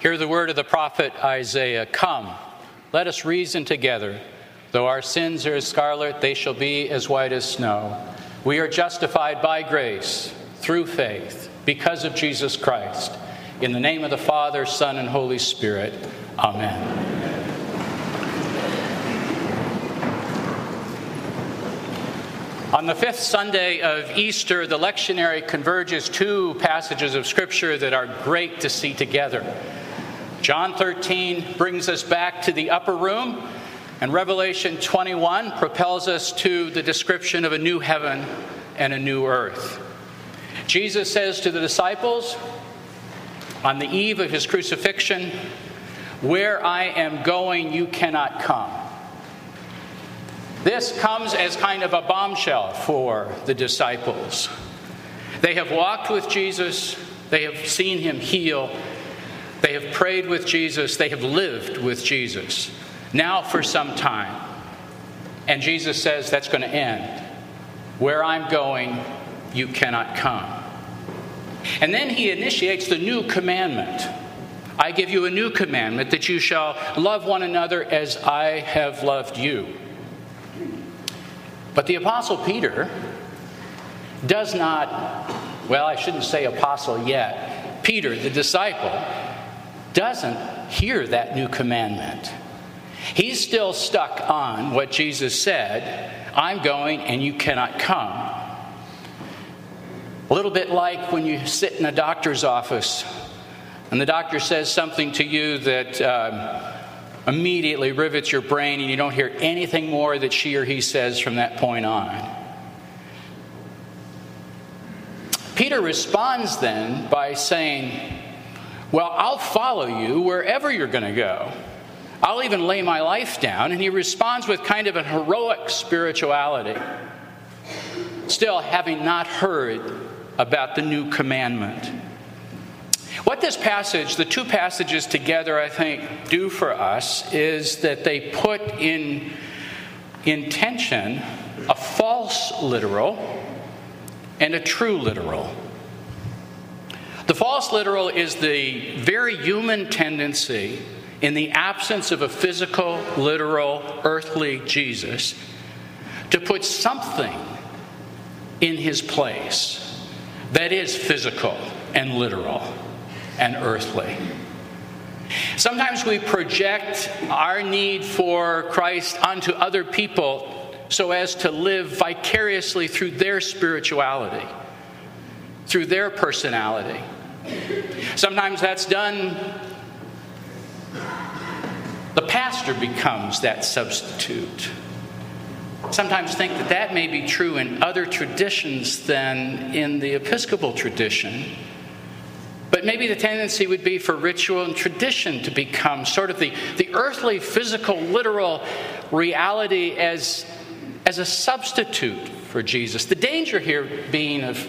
Hear the word of the prophet Isaiah Come, let us reason together. Though our sins are as scarlet, they shall be as white as snow. We are justified by grace through faith because of Jesus Christ. In the name of the Father, Son, and Holy Spirit. Amen. On the fifth Sunday of Easter, the lectionary converges two passages of Scripture that are great to see together. John 13 brings us back to the upper room, and Revelation 21 propels us to the description of a new heaven and a new earth. Jesus says to the disciples on the eve of his crucifixion, Where I am going, you cannot come. This comes as kind of a bombshell for the disciples. They have walked with Jesus, they have seen him heal, they have prayed with Jesus, they have lived with Jesus, now for some time. And Jesus says that's going to end. Where I'm going, you cannot come. And then he initiates the new commandment. I give you a new commandment that you shall love one another as I have loved you. But the Apostle Peter does not, well, I shouldn't say apostle yet. Peter, the disciple, doesn't hear that new commandment. He's still stuck on what Jesus said I'm going and you cannot come. A little bit like when you sit in a doctor's office and the doctor says something to you that. Um, immediately rivets your brain and you don't hear anything more that she or he says from that point on. Peter responds then by saying, Well, I'll follow you wherever you're going to go. I'll even lay my life down. And he responds with kind of a heroic spirituality, still having not heard about the new commandment. What this passage, the two passages together, I think, do for us is that they put in intention a false literal and a true literal. The false literal is the very human tendency in the absence of a physical, literal, earthly Jesus to put something in his place that is physical and literal and earthly. Sometimes we project our need for Christ onto other people so as to live vicariously through their spirituality, through their personality. Sometimes that's done, the pastor becomes that substitute. Sometimes think that that may be true in other traditions than in the Episcopal tradition. But maybe the tendency would be for ritual and tradition to become sort of the, the earthly, physical, literal reality as, as a substitute for Jesus. The danger here being of,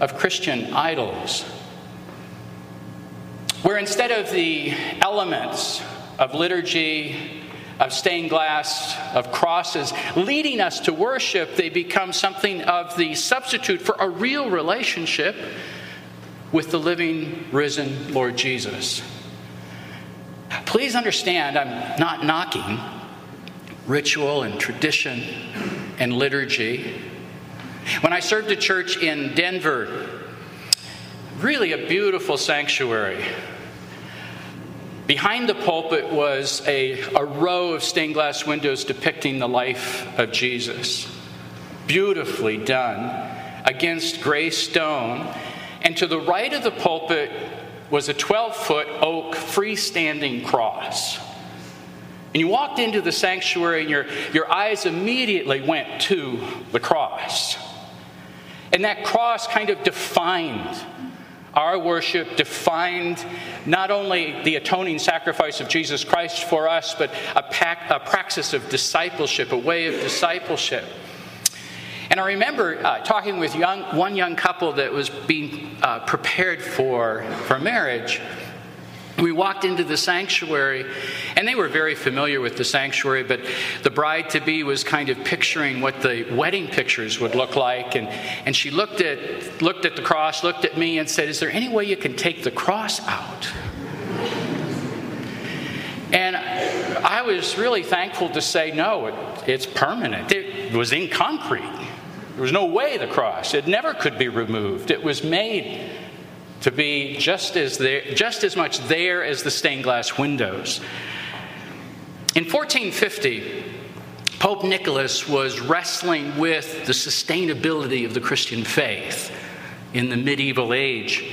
of Christian idols, where instead of the elements of liturgy, of stained glass, of crosses, leading us to worship, they become something of the substitute for a real relationship with the living, risen Lord Jesus. Please understand, I'm not knocking ritual and tradition and liturgy. When I served a church in Denver, really a beautiful sanctuary. Behind the pulpit was a, a row of stained glass windows depicting the life of Jesus. Beautifully done against gray stone and to the right of the pulpit was a 12 foot oak freestanding cross. And you walked into the sanctuary, and your, your eyes immediately went to the cross. And that cross kind of defined our worship, defined not only the atoning sacrifice of Jesus Christ for us, but a, pac- a praxis of discipleship, a way of discipleship. And I remember uh, talking with young, one young couple that was being uh, prepared for, for marriage. We walked into the sanctuary, and they were very familiar with the sanctuary, but the bride to be was kind of picturing what the wedding pictures would look like. And, and she looked at, looked at the cross, looked at me, and said, Is there any way you can take the cross out? And I was really thankful to say, no, it, it's permanent. It was in concrete. There was no way the cross. It never could be removed. It was made to be just as, there, just as much there as the stained glass windows. In 1450, Pope Nicholas was wrestling with the sustainability of the Christian faith in the medieval age.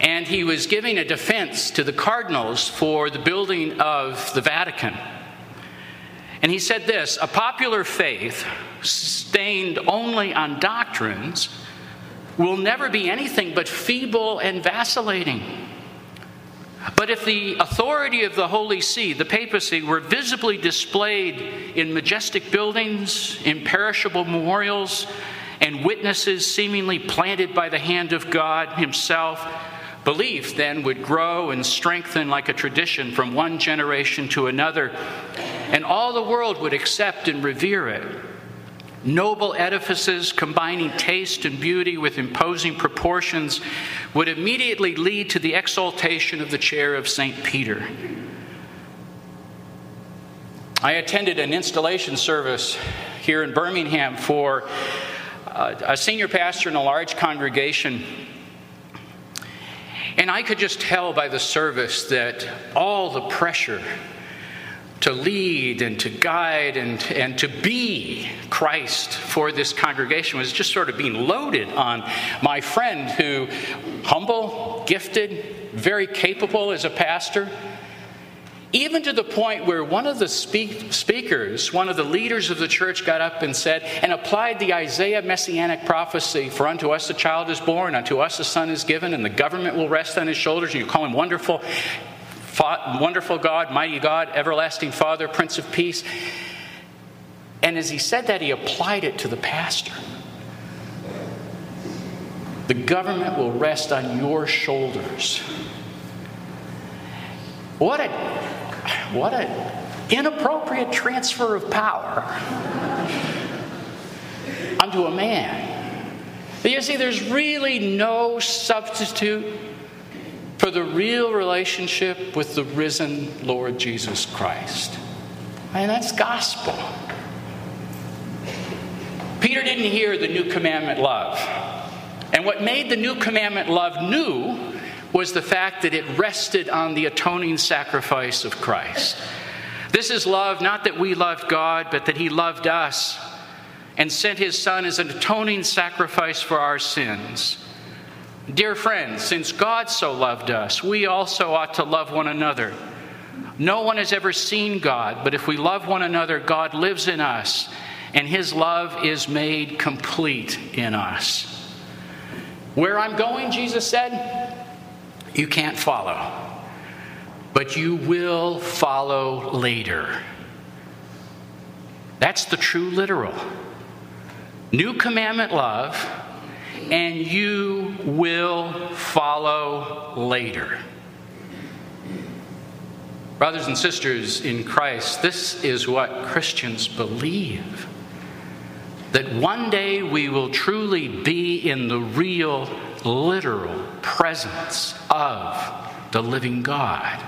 And he was giving a defense to the cardinals for the building of the Vatican. And he said this a popular faith sustained only on doctrines will never be anything but feeble and vacillating. But if the authority of the Holy See, the papacy, were visibly displayed in majestic buildings, imperishable memorials, and witnesses seemingly planted by the hand of God Himself, belief then would grow and strengthen like a tradition from one generation to another, and all the world would accept and revere it. Noble edifices combining taste and beauty with imposing proportions would immediately lead to the exaltation of the chair of St. Peter. I attended an installation service here in Birmingham for uh, a senior pastor in a large congregation. And I could just tell by the service that all the pressure to lead and to guide and, and to be Christ for this congregation was just sort of being loaded on my friend who, humble, gifted, very capable as a pastor, even to the point where one of the speak- speakers, one of the leaders of the church, got up and said, and applied the Isaiah messianic prophecy For unto us a child is born, unto us a son is given, and the government will rest on his shoulders, and you call him wonderful, wonderful God, mighty God, everlasting Father, Prince of Peace. And as he said that, he applied it to the pastor. The government will rest on your shoulders. What a what an inappropriate transfer of power unto a man. But you see, there's really no substitute for the real relationship with the risen Lord Jesus Christ. And that's gospel. Peter didn't hear the new commandment love. And what made the new commandment love new was the fact that it rested on the atoning sacrifice of Christ. This is love, not that we loved God, but that He loved us and sent His Son as an atoning sacrifice for our sins. Dear friends, since God so loved us, we also ought to love one another. No one has ever seen God, but if we love one another, God lives in us, and his love is made complete in us. Where I'm going, Jesus said, you can't follow, but you will follow later. That's the true literal. New commandment love and you will follow later. Brothers and sisters in Christ, this is what Christians believe that one day we will truly be in the real, literal presence of the living God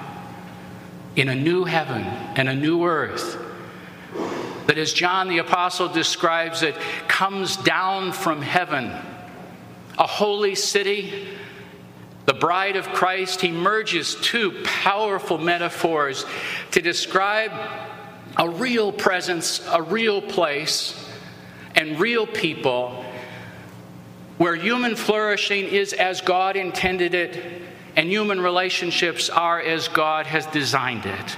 in a new heaven and a new earth. That, as John the Apostle describes it, comes down from heaven a holy city, the bride of Christ, he merges two powerful metaphors to describe a real presence, a real place, and real people where human flourishing is as God intended it and human relationships are as God has designed it.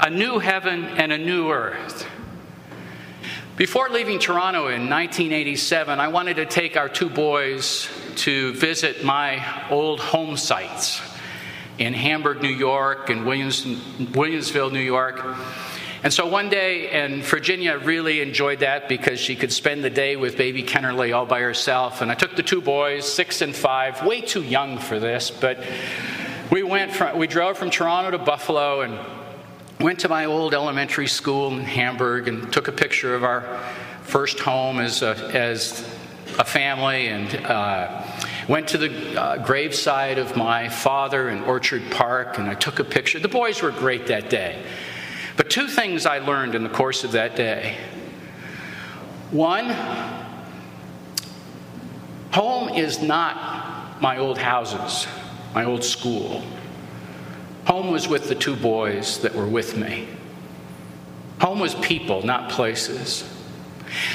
A new heaven and a new earth. Before leaving Toronto in 1987, I wanted to take our two boys to visit my old home sites in Hamburg, New York, and Williams, Williamsville, New York. And so one day, and Virginia really enjoyed that because she could spend the day with baby Kennerly all by herself. And I took the two boys, six and five, way too young for this, but we went from, we drove from Toronto to Buffalo and went to my old elementary school in Hamburg and took a picture of our first home as a, as a family and uh, went to the uh, graveside of my father in Orchard Park and I took a picture. The boys were great that day. But two things I learned in the course of that day. One, home is not my old houses, my old school. Home was with the two boys that were with me. Home was people, not places.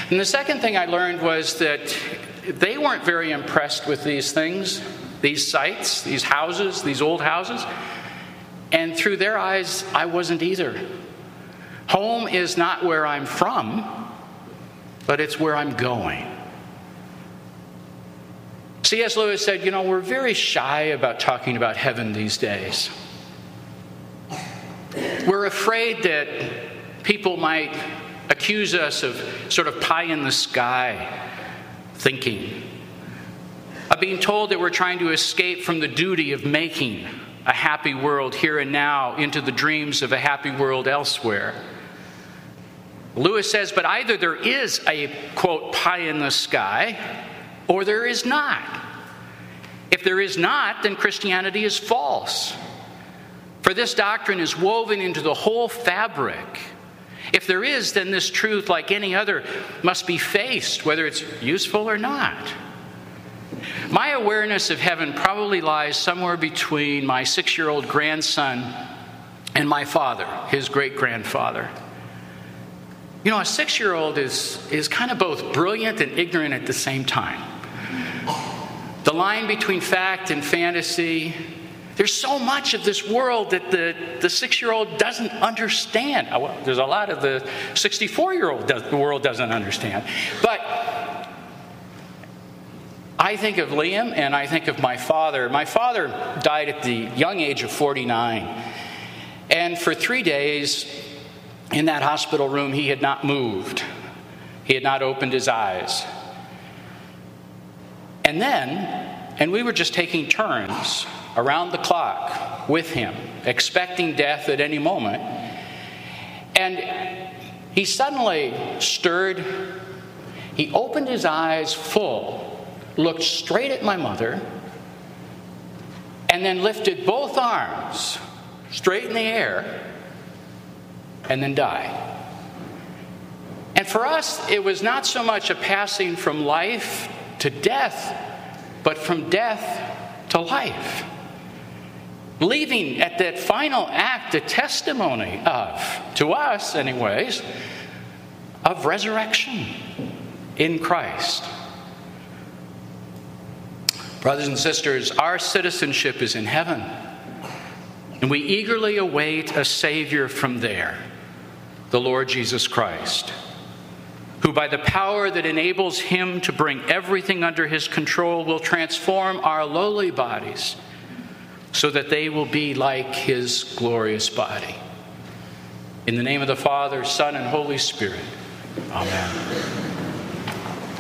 And the second thing I learned was that they weren't very impressed with these things, these sites, these houses, these old houses. And through their eyes, I wasn't either. Home is not where I'm from, but it's where I'm going. C.S. Lewis said, You know, we're very shy about talking about heaven these days. We're afraid that people might accuse us of sort of pie in the sky thinking, of being told that we're trying to escape from the duty of making a happy world here and now into the dreams of a happy world elsewhere. Lewis says, but either there is a quote pie in the sky or there is not. If there is not, then Christianity is false. For this doctrine is woven into the whole fabric. If there is, then this truth, like any other, must be faced, whether it's useful or not. My awareness of heaven probably lies somewhere between my six year old grandson and my father, his great grandfather. You know, a six year old is, is kind of both brilliant and ignorant at the same time. The line between fact and fantasy, there's so much of this world that the, the six year old doesn't understand. Uh, there's a lot of the 64 year old the world doesn't understand. But I think of Liam and I think of my father. My father died at the young age of 49. And for three days, in that hospital room, he had not moved, he had not opened his eyes. And then, and we were just taking turns around the clock with him, expecting death at any moment. And he suddenly stirred. He opened his eyes full, looked straight at my mother, and then lifted both arms straight in the air and then died. And for us, it was not so much a passing from life to death, but from death to life. Leaving at that final act a testimony of, to us, anyways, of resurrection in Christ. Brothers and sisters, our citizenship is in heaven, and we eagerly await a Savior from there the Lord Jesus Christ, who by the power that enables him to bring everything under his control will transform our lowly bodies so that they will be like his glorious body. In the name of the Father, Son, and Holy Spirit, amen.